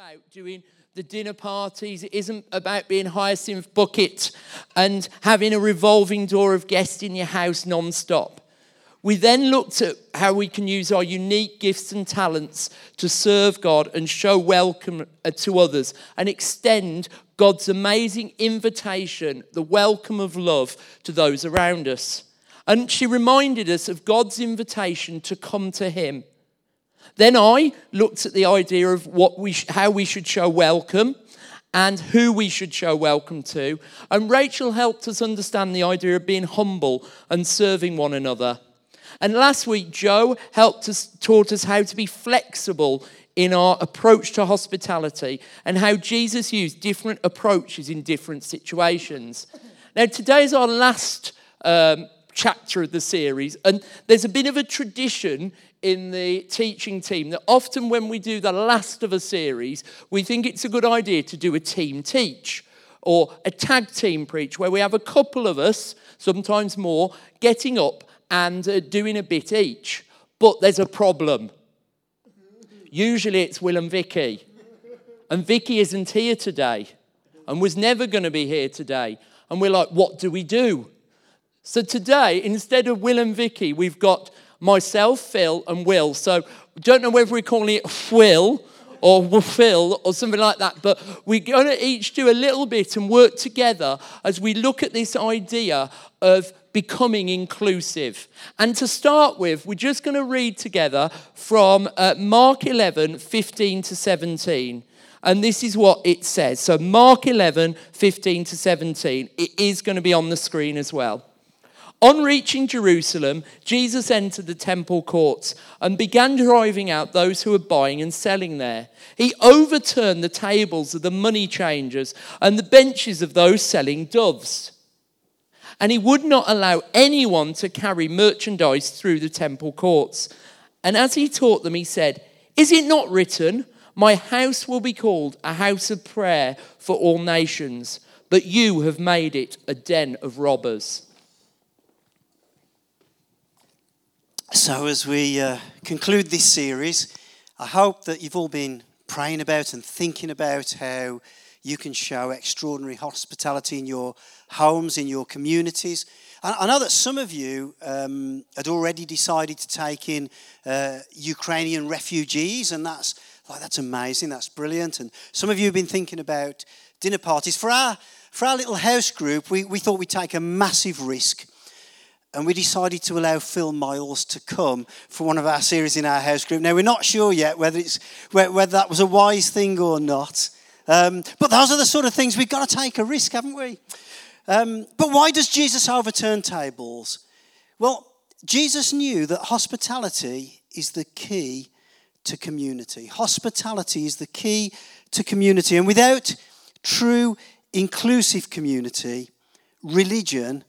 about doing the dinner parties. It isn't about being hyacinth bucket and having a revolving door of guests in your house non-stop. We then looked at how we can use our unique gifts and talents to serve God and show welcome uh, to others and extend God's amazing invitation, the welcome of love to those around us. And she reminded us of God's invitation to come to Him. Then I looked at the idea of what we sh- how we should show welcome and who we should show welcome to. And Rachel helped us understand the idea of being humble and serving one another. And last week, Joe helped us, taught us how to be flexible in our approach to hospitality and how Jesus used different approaches in different situations. Now, today is our last um, chapter of the series, and there's a bit of a tradition in the teaching team that often when we do the last of a series, we think it's a good idea to do a team teach or a tag team preach where we have a couple of us, sometimes more, getting up and uh, doing a bit each. But there's a problem. Usually it's Will and Vicky. And Vicky isn't here today and was never going to be here today. And we're like, what do we do? So today, instead of Will and Vicky, we've got myself, Phil, and Will. So don't know whether we're calling it Will or Phil or something like that, but we're going to each do a little bit and work together as we look at this idea of becoming inclusive. And to start with, we're just going to read together from uh, Mark 11, 15 to 17. And this is what it says. So, Mark 11, 15 to 17. It is going to be on the screen as well. On reaching Jerusalem, Jesus entered the temple courts and began driving out those who were buying and selling there. He overturned the tables of the money changers and the benches of those selling doves and he would not allow anyone to carry merchandise through the temple courts. And as he taught them, he said, Is it not written, My house will be called a house of prayer for all nations, but you have made it a den of robbers? So, as we uh, conclude this series, I hope that you've all been praying about and thinking about how you can show extraordinary hospitality in your homes, in your communities. And I know that some of you um, had already decided to take in uh, Ukrainian refugees, and that's like that's amazing. That's brilliant. And some of you have been thinking about dinner parties. For our for our little house group, we, we thought we'd take a massive risk. And we decided to allow Phil Miles to come for one of our series in our house group. Now, we're not sure yet whether, it's, whether that was a wise thing or not. Um, but those are the sort of things we've got to take a risk, haven't we? Um, but why does Jesus overturn tables? Well, Jesus knew that hospitality is the key to community. Hospitality is the key to community. And without true inclusive community, religion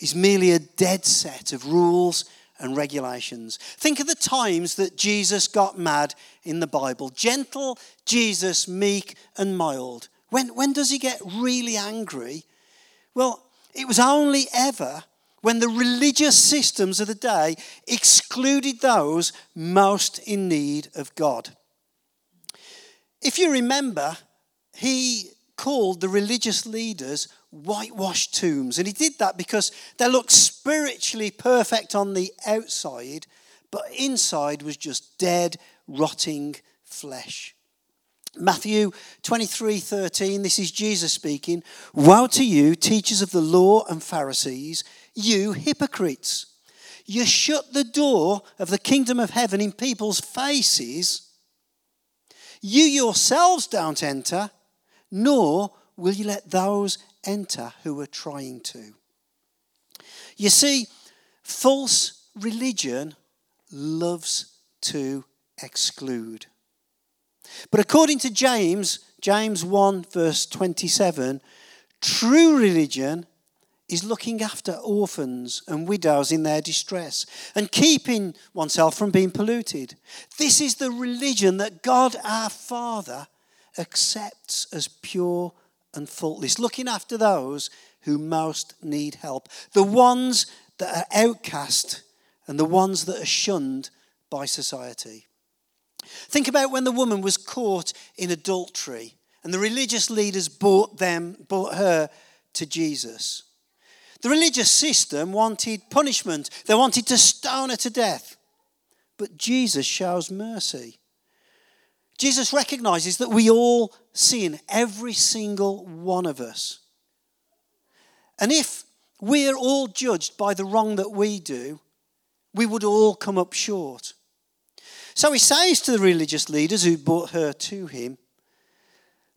is merely a dead set of rules and regulations. Think of the times that Jesus got mad in the Bible. Gentle Jesus, meek and mild. When, when does he get really angry? Well, it was only ever when the religious systems of the day excluded those most in need of God. If you remember, he called the religious leaders whitewashed tombs. And he did that because they looked spiritually perfect on the outside, but inside was just dead, rotting flesh. Matthew 23 13, this is Jesus speaking. Woe to you, teachers of the law and Pharisees, you hypocrites! You shut the door of the kingdom of heaven in people's faces. You yourselves don't enter, nor will you let those enter who are trying to. You see, false religion loves to exclude. But according to James, James 1, verse 27, true religion is looking after orphans and widows in their distress and keeping oneself from being polluted. This is the religion that God our Father accepts as pure and faultless, looking after those who most need help, the ones that are outcast and the ones that are shunned by society. Think about when the woman was caught in adultery and the religious leaders brought them brought her to Jesus. The religious system wanted punishment. They wanted to stone her to death. But Jesus shows mercy. Jesus recognizes that we all sin, every single one of us. And if we're all judged by the wrong that we do, we would all come up short. So he says to the religious leaders who brought her to him,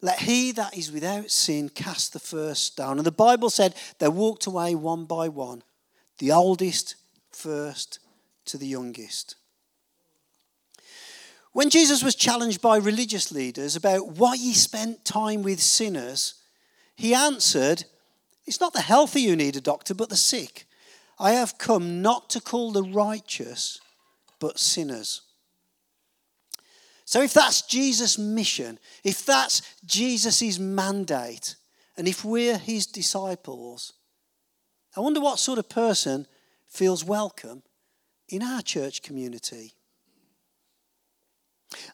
Let he that is without sin cast the first stone. And the Bible said they walked away one by one, the oldest first to the youngest. When Jesus was challenged by religious leaders about why he spent time with sinners, he answered, It's not the healthy who need a doctor, but the sick. I have come not to call the righteous, but sinners. So, if that's Jesus' mission, if that's Jesus' mandate, and if we're his disciples, I wonder what sort of person feels welcome in our church community.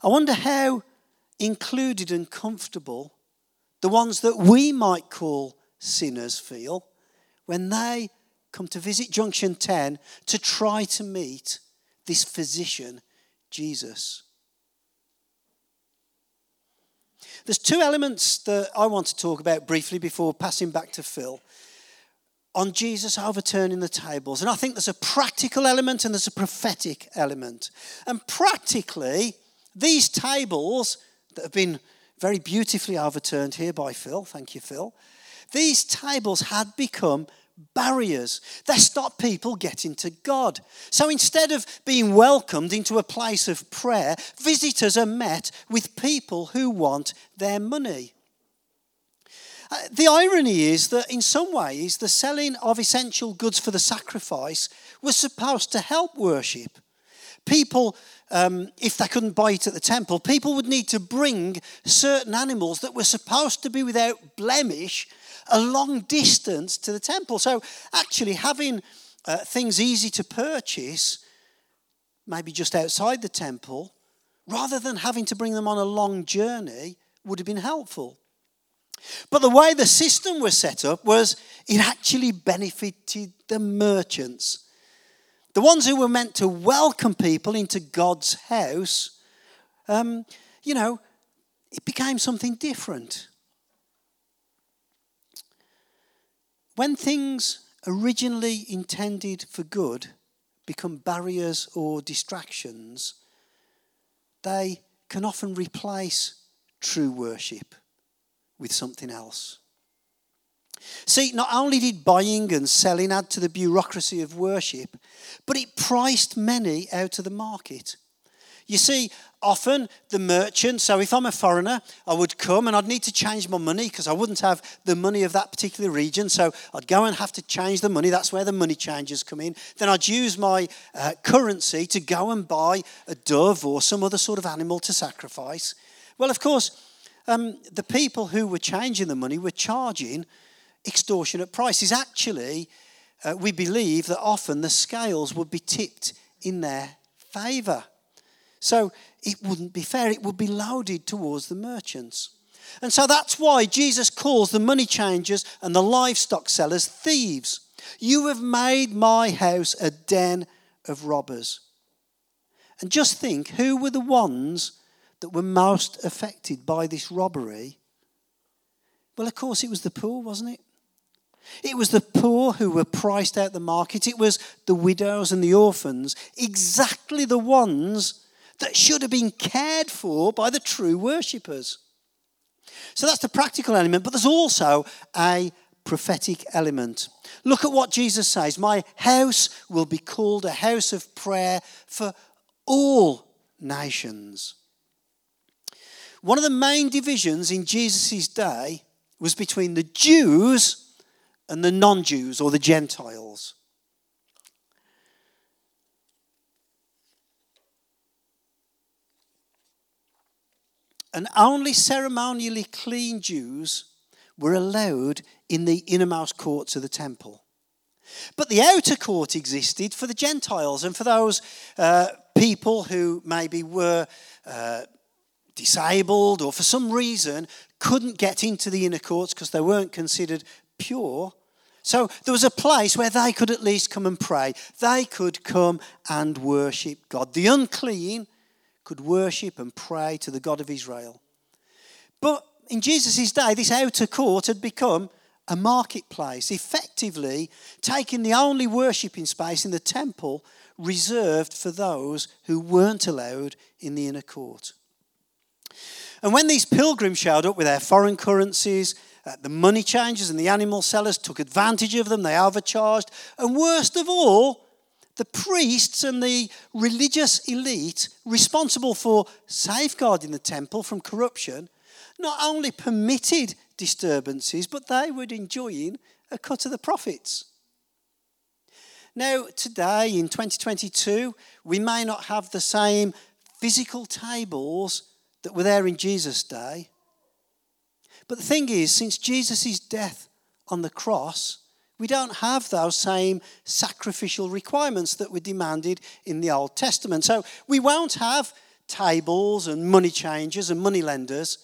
I wonder how included and comfortable the ones that we might call sinners feel when they come to visit Junction 10 to try to meet this physician, Jesus. There's two elements that I want to talk about briefly before passing back to Phil on Jesus overturning the tables. And I think there's a practical element and there's a prophetic element. And practically, these tables that have been very beautifully overturned here by Phil, thank you, Phil, these tables had become barriers. They stop people getting to God. So instead of being welcomed into a place of prayer, visitors are met with people who want their money. Uh, the irony is that in some ways, the selling of essential goods for the sacrifice was supposed to help worship. People, um, if they couldn't buy it at the temple, people would need to bring certain animals that were supposed to be without blemish a long distance to the temple. So, actually, having uh, things easy to purchase, maybe just outside the temple, rather than having to bring them on a long journey, would have been helpful. But the way the system was set up was it actually benefited the merchants. The ones who were meant to welcome people into God's house, um, you know, it became something different. When things originally intended for good become barriers or distractions, they can often replace true worship with something else. See, not only did buying and selling add to the bureaucracy of worship, but it priced many out of the market. You see, often the merchant, so if I'm a foreigner, I would come and I'd need to change my money because I wouldn't have the money of that particular region. So I'd go and have to change the money. That's where the money changers come in. Then I'd use my uh, currency to go and buy a dove or some other sort of animal to sacrifice. Well, of course, um, the people who were changing the money were charging extortionate prices. Actually, uh, we believe that often the scales would be tipped in their favour. So it wouldn't be fair. It would be loaded towards the merchants. And so that's why Jesus calls the money changers and the livestock sellers thieves. You have made my house a den of robbers. And just think who were the ones that were most affected by this robbery? Well, of course, it was the poor, wasn't it? It was the poor who were priced out the market. It was the widows and the orphans, exactly the ones that should have been cared for by the true worshippers. So that's the practical element, but there's also a prophetic element. Look at what Jesus says My house will be called a house of prayer for all nations. One of the main divisions in Jesus' day was between the Jews and the non Jews or the Gentiles. and only ceremonially clean Jews were allowed in the innermost courts of the temple. But the outer court existed for the Gentiles and for those uh, people who maybe were uh, disabled or for some reason couldn't get into the inner courts because they weren't considered pure. So there was a place where they could at least come and pray. They could come and worship God. The unclean could worship and pray to the God of Israel. But in Jesus' day, this outer court had become a marketplace, effectively taking the only worshipping space in the temple reserved for those who weren't allowed in the inner court. And when these pilgrims showed up with their foreign currencies, uh, the money changers and the animal sellers took advantage of them, they overcharged, and worst of all, the priests and the religious elite responsible for safeguarding the temple from corruption not only permitted disturbances, but they were enjoying a cut of the profits. Now, today in 2022, we may not have the same physical tables that were there in Jesus' day. But the thing is, since Jesus' death on the cross, we don't have those same sacrificial requirements that were demanded in the Old Testament. So we won't have tables and money changers and money lenders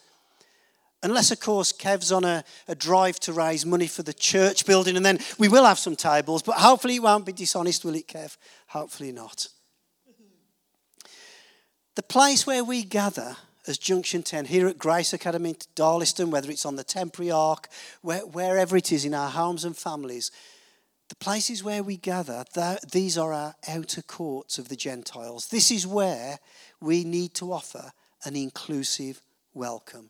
Unless, of course, Kev's on a, a, drive to raise money for the church building, and then we will have some tables, but hopefully it won't be dishonest, will it, Kev? Hopefully not. The place where we gather as Junction 10 here at Grace Academy, Darlaston, whether it's on the temporary ark, where, wherever it is in our homes and families, the places where we gather, these are our outer courts of the Gentiles. This is where we need to offer an inclusive welcome.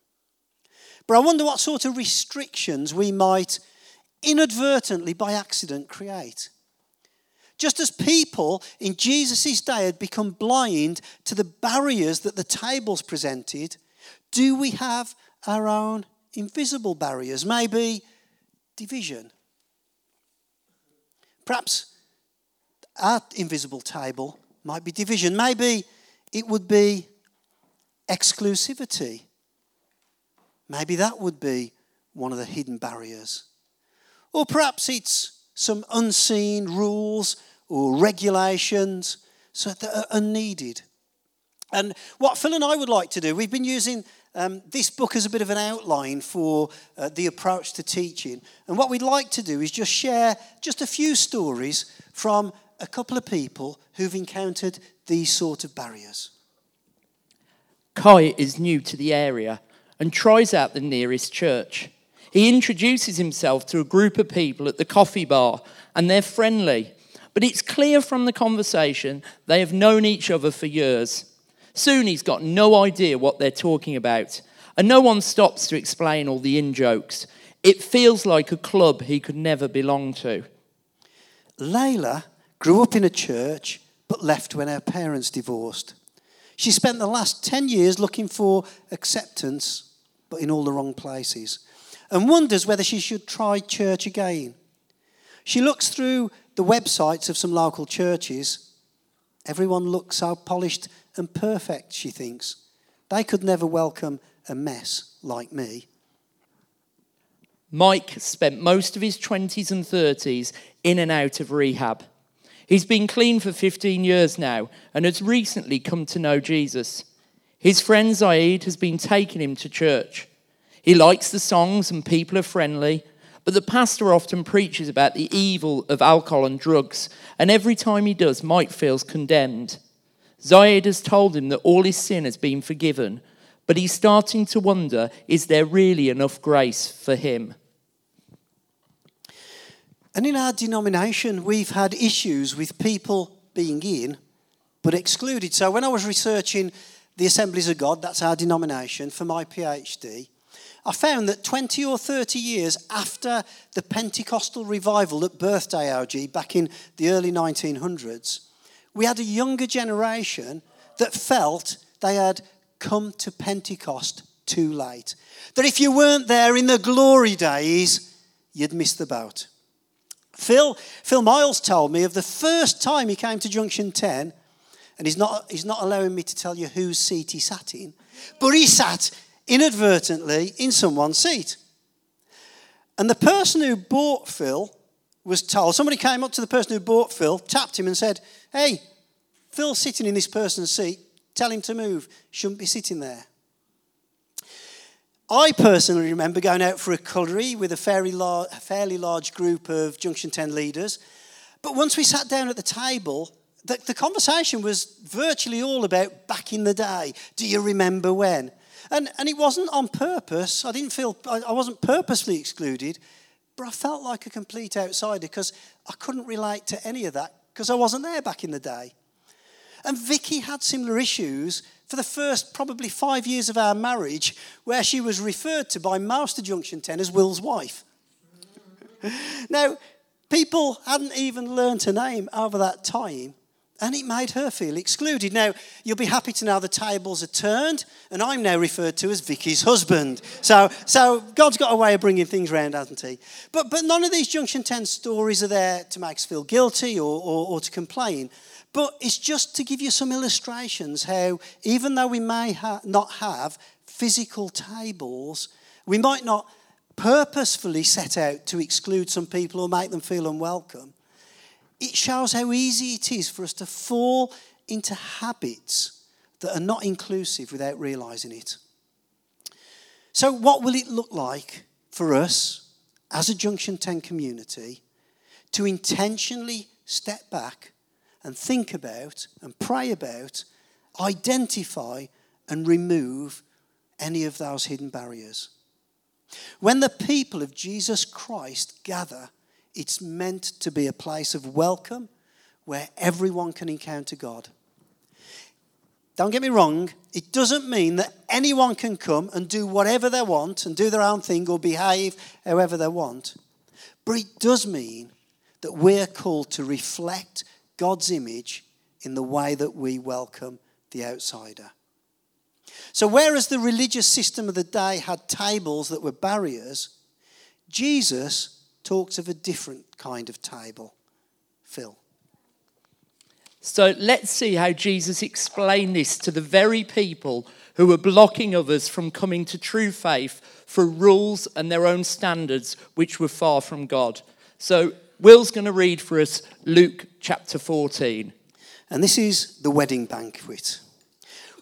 But I wonder what sort of restrictions we might inadvertently, by accident, create. Just as people in Jesus' day had become blind to the barriers that the tables presented, do we have our own invisible barriers? Maybe division. Perhaps our invisible table might be division. Maybe it would be exclusivity. Maybe that would be one of the hidden barriers. Or perhaps it's some unseen rules or regulations so that are unneeded. And what Phil and I would like to do, we've been using um, this book as a bit of an outline for uh, the approach to teaching. And what we'd like to do is just share just a few stories from a couple of people who've encountered these sort of barriers. Kai is new to the area and tries out the nearest church. He introduces himself to a group of people at the coffee bar, and they're friendly. But it's clear from the conversation they have known each other for years. Soon he's got no idea what they're talking about, and no one stops to explain all the in jokes. It feels like a club he could never belong to. Layla grew up in a church but left when her parents divorced. She spent the last 10 years looking for acceptance, but in all the wrong places, and wonders whether she should try church again. She looks through the websites of some local churches. Everyone looks so polished and perfect, she thinks. They could never welcome a mess like me. Mike spent most of his 20s and 30s in and out of rehab. He's been clean for 15 years now and has recently come to know Jesus. His friend Zaid has been taking him to church. He likes the songs and people are friendly, but the pastor often preaches about the evil of alcohol and drugs, and every time he does, Mike feels condemned. Zayed has told him that all his sin has been forgiven, but he's starting to wonder is there really enough grace for him? And in our denomination, we've had issues with people being in but excluded. So when I was researching the Assemblies of God, that's our denomination, for my PhD, I found that 20 or 30 years after the Pentecostal revival at Birthday OG back in the early 1900s, we had a younger generation that felt they had come to Pentecost too late. That if you weren't there in the glory days, you'd miss the boat. Phil, Phil Miles told me of the first time he came to Junction 10, and he's not, he's not allowing me to tell you whose seat he sat in, but he sat inadvertently in someone's seat. And the person who bought Phil was told, somebody came up to the person who bought Phil, tapped him, and said, Hey, Phil's sitting in this person's seat. Tell him to move. Shouldn't be sitting there. I personally remember going out for a cullery with a fairly, large, a fairly large group of Junction 10 leaders. But once we sat down at the table, the, the conversation was virtually all about back in the day. Do you remember when? And, and it wasn't on purpose. I didn't feel, I, I wasn't purposely excluded, but I felt like a complete outsider because I couldn't relate to any of that because I wasn't there back in the day. And Vicky had similar issues for the first probably five years of our marriage, where she was referred to by Master Junction 10 as Will's wife. now, people hadn't even learned her name over that time, and it made her feel excluded. Now, you'll be happy to know the tables are turned, and I'm now referred to as Vicky's husband. So, so God's got a way of bringing things around, hasn't he? But, but none of these Junction 10 stories are there to make us feel guilty or, or, or to complain. But it's just to give you some illustrations how, even though we may ha- not have physical tables, we might not purposefully set out to exclude some people or make them feel unwelcome. It shows how easy it is for us to fall into habits that are not inclusive without realizing it. So, what will it look like for us as a Junction 10 community to intentionally step back and think about and pray about, identify and remove any of those hidden barriers. When the people of Jesus Christ gather, it's meant to be a place of welcome where everyone can encounter God. Don't get me wrong, it doesn't mean that anyone can come and do whatever they want and do their own thing or behave however they want. But it does mean that we're called to reflect God's image in the way that we welcome the outsider. So, whereas the religious system of the day had tables that were barriers, Jesus talks of a different kind of table. Phil. So let's see how Jesus explained this to the very people who were blocking others from coming to true faith for rules and their own standards which were far from God. So Will's going to read for us Luke chapter 14. And this is the wedding banquet.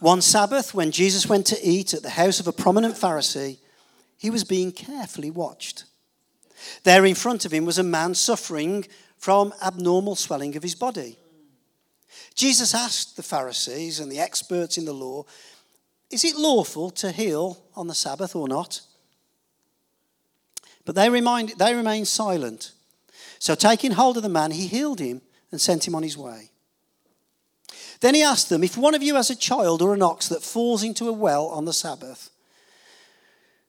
One Sabbath, when Jesus went to eat at the house of a prominent Pharisee, he was being carefully watched. There in front of him was a man suffering from abnormal swelling of his body. Jesus asked the Pharisees and the experts in the law, Is it lawful to heal on the Sabbath or not? But they, remind, they remained silent. So, taking hold of the man, he healed him and sent him on his way. Then he asked them, If one of you has a child or an ox that falls into a well on the Sabbath,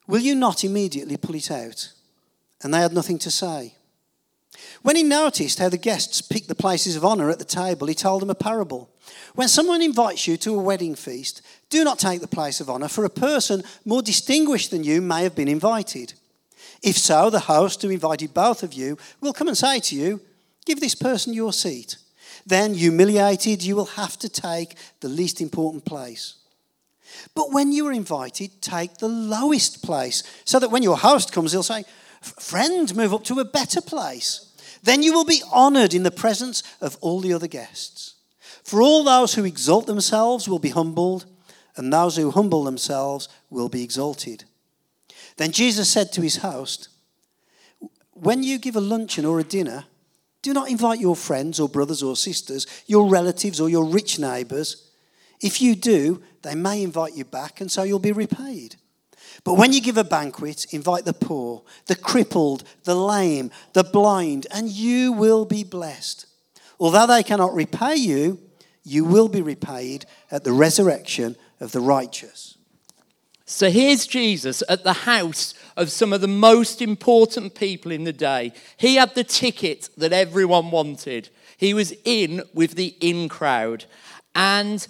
will you not immediately pull it out? And they had nothing to say. When he noticed how the guests picked the places of honor at the table, he told them a parable. When someone invites you to a wedding feast, do not take the place of honor, for a person more distinguished than you may have been invited. If so, the host who invited both of you will come and say to you, Give this person your seat. Then, humiliated, you will have to take the least important place. But when you are invited, take the lowest place, so that when your host comes, he'll say, Friend, move up to a better place. Then you will be honored in the presence of all the other guests. For all those who exalt themselves will be humbled, and those who humble themselves will be exalted. Then Jesus said to his host, When you give a luncheon or a dinner, do not invite your friends or brothers or sisters, your relatives or your rich neighbors. If you do, they may invite you back, and so you'll be repaid. But when you give a banquet, invite the poor, the crippled, the lame, the blind, and you will be blessed. Although they cannot repay you, you will be repaid at the resurrection of the righteous. So here's Jesus at the house of some of the most important people in the day. He had the ticket that everyone wanted. He was in with the in crowd. And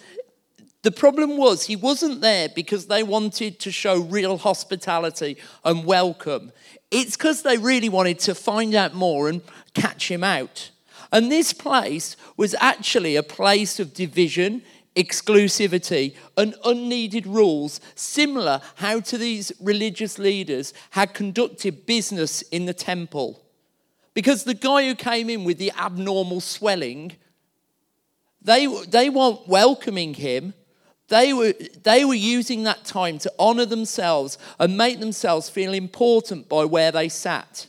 the problem was he wasn't there because they wanted to show real hospitality and welcome. It's because they really wanted to find out more and catch him out. And this place was actually a place of division exclusivity and unneeded rules, similar how to these religious leaders had conducted business in the temple. Because the guy who came in with the abnormal swelling, They, they weren't welcoming him. They were, they were using that time to honor themselves and make themselves feel important by where they sat.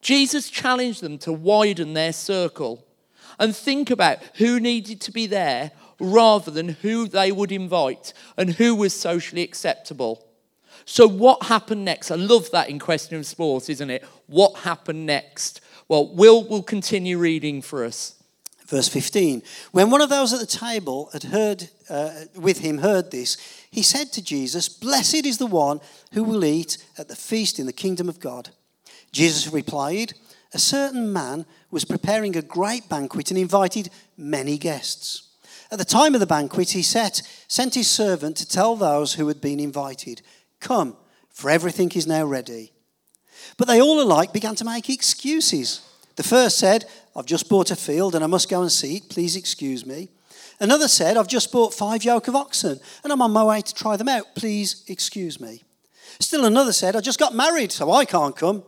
Jesus challenged them to widen their circle and think about who needed to be there rather than who they would invite and who was socially acceptable. So, what happened next? I love that in Question of Sports, isn't it? What happened next? Well, Will will continue reading for us. Verse 15 When one of those at the table had heard uh, with him heard this, he said to Jesus, Blessed is the one who will eat at the feast in the kingdom of God. Jesus replied, A certain man was preparing a great banquet and invited many guests. At the time of the banquet, he set, sent his servant to tell those who had been invited, Come, for everything is now ready. But they all alike began to make excuses. The first said, I've just bought a field and I must go and see it. Please excuse me. Another said, I've just bought five yoke of oxen and I'm on my way to try them out. Please excuse me. Still another said, I just got married, so I can't come.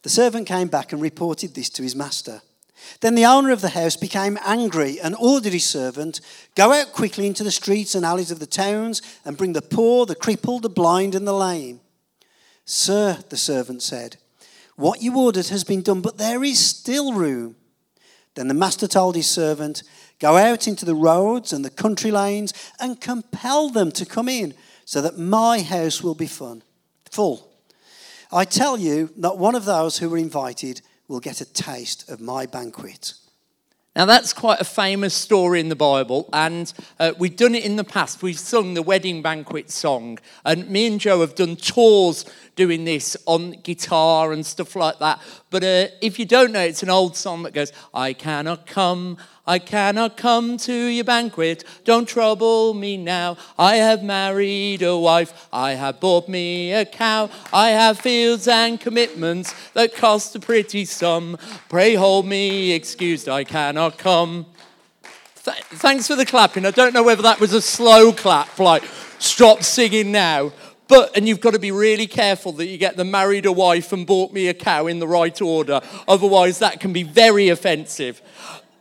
The servant came back and reported this to his master. Then the owner of the house became angry and ordered his servant, Go out quickly into the streets and alleys of the towns and bring the poor, the crippled, the blind, and the lame. Sir, the servant said, What you ordered has been done, but there is still room. Then the master told his servant, Go out into the roads and the country lanes and compel them to come in, so that my house will be fun, full. I tell you, not one of those who were invited will get a taste of my banquet. Now, that's quite a famous story in the Bible, and uh, we've done it in the past. We've sung the wedding banquet song, and me and Joe have done tours doing this on guitar and stuff like that. But uh, if you don't know, it's an old song that goes, I cannot come, I cannot come to your banquet. Don't trouble me now. I have married a wife. I have bought me a cow. I have fields and commitments that cost a pretty sum. Pray hold me excused. I cannot come. Th- thanks for the clapping. I don't know whether that was a slow clap, like stop singing now. But, and you've got to be really careful that you get the married a wife and bought me a cow in the right order. Otherwise, that can be very offensive.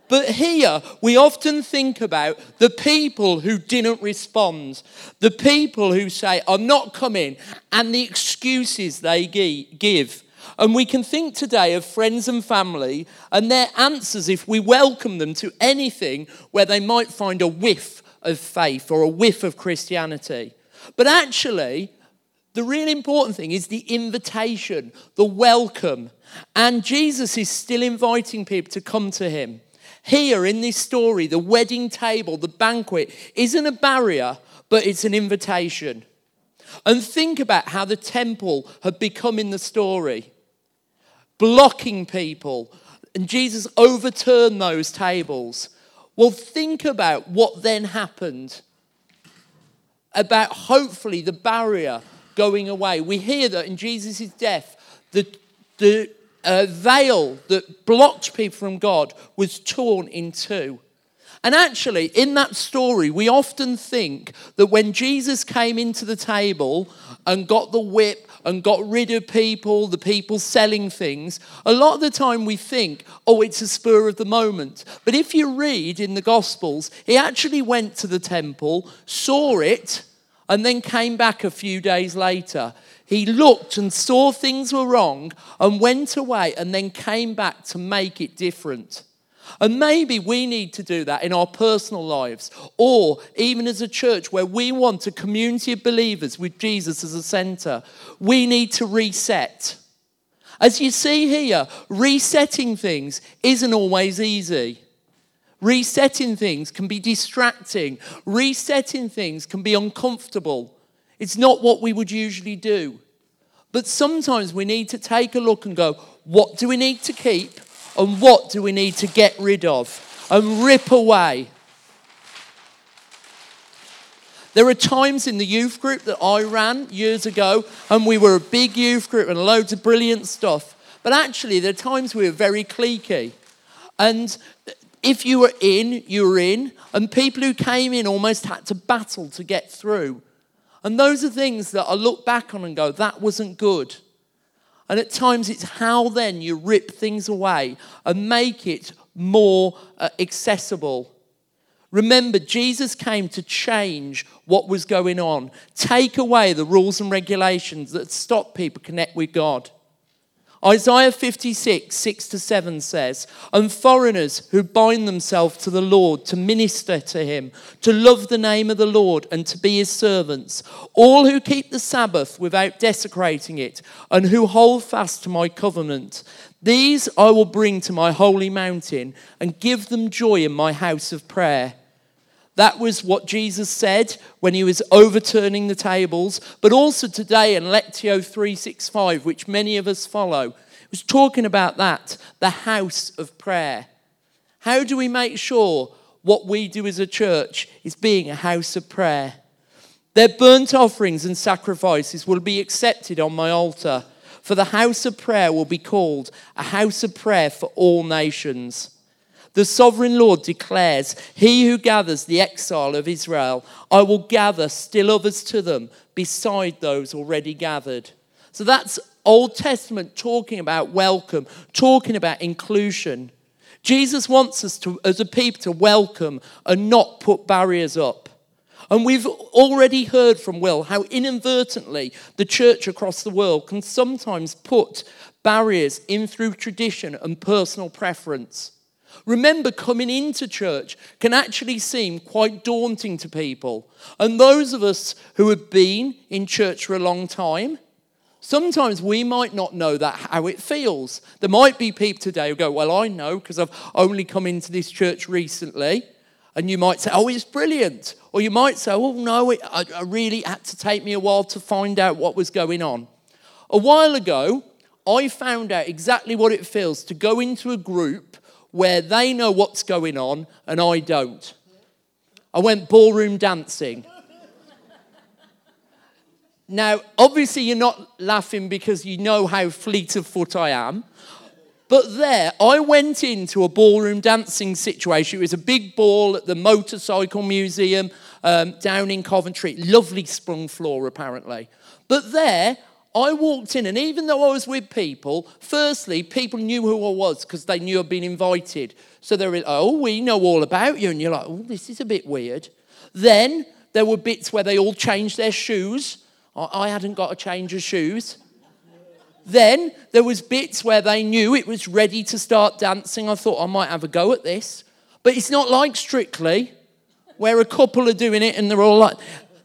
But here, we often think about the people who didn't respond, the people who say, I'm not coming, and the excuses they give. And we can think today of friends and family and their answers if we welcome them to anything where they might find a whiff of faith or a whiff of Christianity. But actually, the really important thing is the invitation, the welcome. And Jesus is still inviting people to come to him. Here in this story, the wedding table, the banquet, isn't a barrier, but it's an invitation. And think about how the temple had become in the story blocking people. And Jesus overturned those tables. Well, think about what then happened. About hopefully the barrier going away. We hear that in Jesus' death, the, the a veil that blocked people from God was torn in two. And actually, in that story, we often think that when Jesus came into the table and got the whip and got rid of people, the people selling things, a lot of the time we think, oh, it's a spur of the moment. But if you read in the Gospels, he actually went to the temple, saw it, and then came back a few days later. He looked and saw things were wrong and went away and then came back to make it different. And maybe we need to do that in our personal lives or even as a church where we want a community of believers with Jesus as a center. We need to reset. As you see here, resetting things isn't always easy. Resetting things can be distracting. Resetting things can be uncomfortable. It's not what we would usually do. But sometimes we need to take a look and go, what do we need to keep and what do we need to get rid of and rip away? There are times in the youth group that I ran years ago, and we were a big youth group and loads of brilliant stuff. But actually, there are times we were very cliquey. And if you were in, you were in, and people who came in almost had to battle to get through. And those are things that I look back on and go, that wasn't good. And at times it's how then you rip things away and make it more uh, accessible. Remember, Jesus came to change what was going on, take away the rules and regulations that stop people connect with God. Isaiah 56, 6 to 7 says, And foreigners who bind themselves to the Lord to minister to him, to love the name of the Lord and to be his servants, all who keep the Sabbath without desecrating it, and who hold fast to my covenant, these I will bring to my holy mountain and give them joy in my house of prayer. That was what Jesus said when he was overturning the tables, but also today in Lectio 365, which many of us follow, it was talking about that, the house of prayer. How do we make sure what we do as a church is being a house of prayer? Their burnt offerings and sacrifices will be accepted on my altar, for the house of prayer will be called a house of prayer for all nations. The sovereign Lord declares, He who gathers the exile of Israel, I will gather still others to them beside those already gathered. So that's Old Testament talking about welcome, talking about inclusion. Jesus wants us to, as a people to welcome and not put barriers up. And we've already heard from Will how inadvertently the church across the world can sometimes put barriers in through tradition and personal preference. Remember, coming into church can actually seem quite daunting to people. And those of us who have been in church for a long time, sometimes we might not know that how it feels. There might be people today who go, Well, I know because I've only come into this church recently. And you might say, Oh, it's brilliant. Or you might say, Oh, no, it, I, I really had to take me a while to find out what was going on. A while ago, I found out exactly what it feels to go into a group where they know what's going on and I don't. I went ballroom dancing. Now, obviously, you're not laughing because you know how fleet of foot I am. But there, I went into a ballroom dancing situation. It was a big ball at the Motorcycle Museum um, down in Coventry. Lovely sprung floor, apparently. But there, I walked in, and even though I was with people, firstly, people knew who I was because they knew I'd been invited. So they were like, oh, we know all about you. And you're like, oh, this is a bit weird. Then there were bits where they all changed their shoes. I hadn't got a change of shoes. Then there was bits where they knew it was ready to start dancing. I thought I might have a go at this. But it's not like Strictly, where a couple are doing it and they're all like,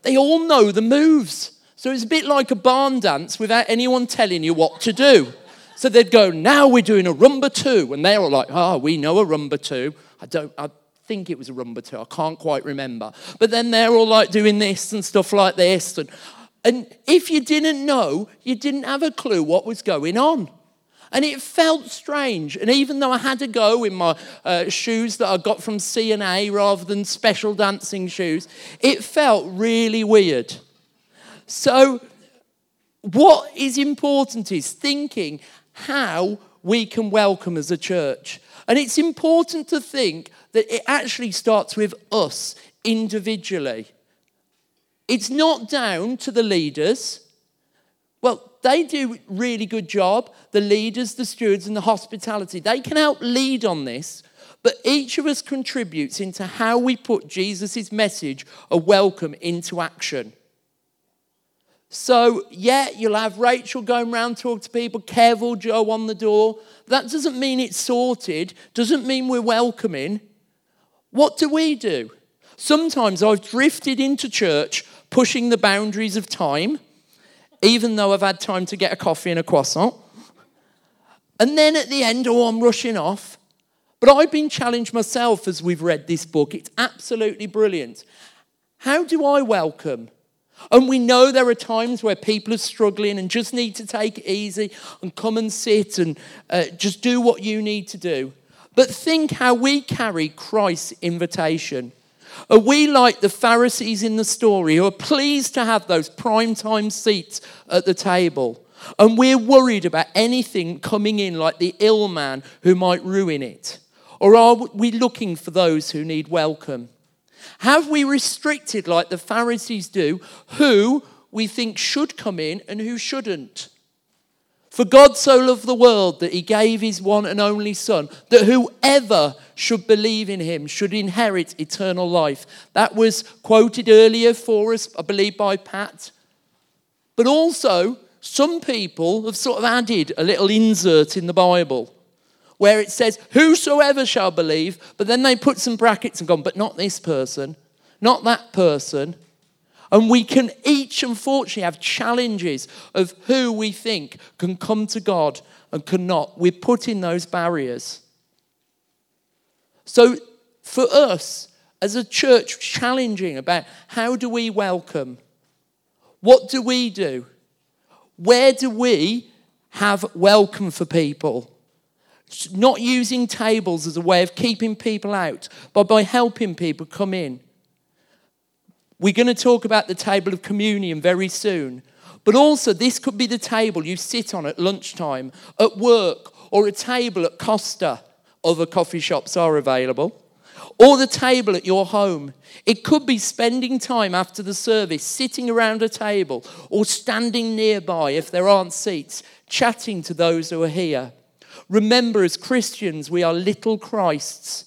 they all know the moves. So it's a bit like a barn dance without anyone telling you what to do. So they'd go, now we're doing a rumba two. And they're all like, oh, we know a rumba two. I don't, I think it was a rumba two. I can't quite remember. But then they're all like doing this and stuff like this. And, and if you didn't know, you didn't have a clue what was going on. And it felt strange. And even though I had to go in my uh, shoes that I got from C&A rather than special dancing shoes, it felt really weird. So, what is important is thinking how we can welcome as a church. And it's important to think that it actually starts with us individually. It's not down to the leaders. Well, they do really good job. The leaders, the stewards, and the hospitality, they can help lead on this. But each of us contributes into how we put Jesus' message of welcome into action. So, yeah, you'll have Rachel going around talking to people, careful Joe on the door. That doesn't mean it's sorted, doesn't mean we're welcoming. What do we do? Sometimes I've drifted into church pushing the boundaries of time, even though I've had time to get a coffee and a croissant. And then at the end, oh, I'm rushing off. But I've been challenged myself as we've read this book. It's absolutely brilliant. How do I welcome? And we know there are times where people are struggling and just need to take it easy and come and sit and uh, just do what you need to do. But think how we carry Christ's invitation. Are we like the Pharisees in the story who are pleased to have those prime time seats at the table? And we're worried about anything coming in like the ill man who might ruin it? Or are we looking for those who need welcome? Have we restricted, like the Pharisees do, who we think should come in and who shouldn't? For God so loved the world that he gave his one and only Son, that whoever should believe in him, should inherit eternal life. That was quoted earlier for us, I believe, by Pat. But also, some people have sort of added a little insert in the Bible where it says, Whosoever shall believe, but then they put some brackets and gone, But not this person, not that person. And we can each, unfortunately, have challenges of who we think can come to God and cannot. We're putting those barriers. So, for us as a church, challenging about how do we welcome? What do we do? Where do we have welcome for people? Not using tables as a way of keeping people out, but by helping people come in. We're going to talk about the table of communion very soon. But also, this could be the table you sit on at lunchtime, at work, or a table at Costa. Other coffee shops are available. Or the table at your home. It could be spending time after the service, sitting around a table, or standing nearby if there aren't seats, chatting to those who are here. Remember, as Christians, we are little Christs.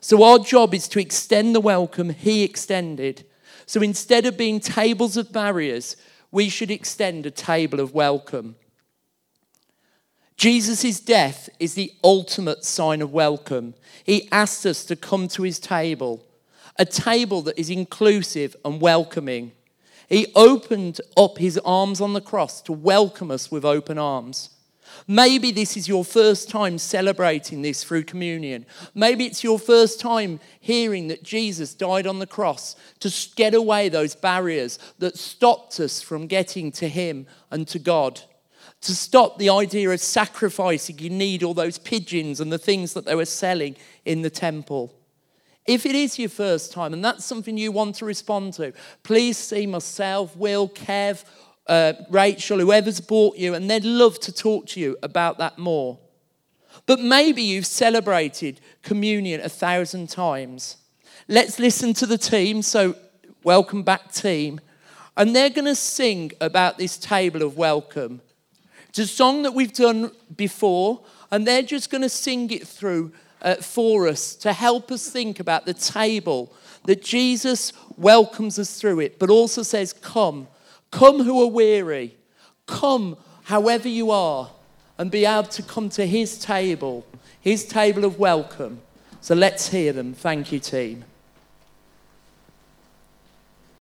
So our job is to extend the welcome He extended. So instead of being tables of barriers, we should extend a table of welcome. Jesus' death is the ultimate sign of welcome. He asked us to come to his table, a table that is inclusive and welcoming. He opened up his arms on the cross to welcome us with open arms. Maybe this is your first time celebrating this through communion. Maybe it's your first time hearing that Jesus died on the cross to get away those barriers that stopped us from getting to Him and to God. To stop the idea of sacrificing, you need all those pigeons and the things that they were selling in the temple. If it is your first time and that's something you want to respond to, please see myself, Will, Kev, uh, Rachel, whoever's bought you, and they'd love to talk to you about that more. But maybe you've celebrated communion a thousand times. Let's listen to the team. So, welcome back, team. And they're going to sing about this table of welcome. It's a song that we've done before, and they're just going to sing it through uh, for us to help us think about the table that Jesus welcomes us through it, but also says, Come Come who are weary. Come however you are and be able to come to his table, his table of welcome. So let's hear them. Thank you, team.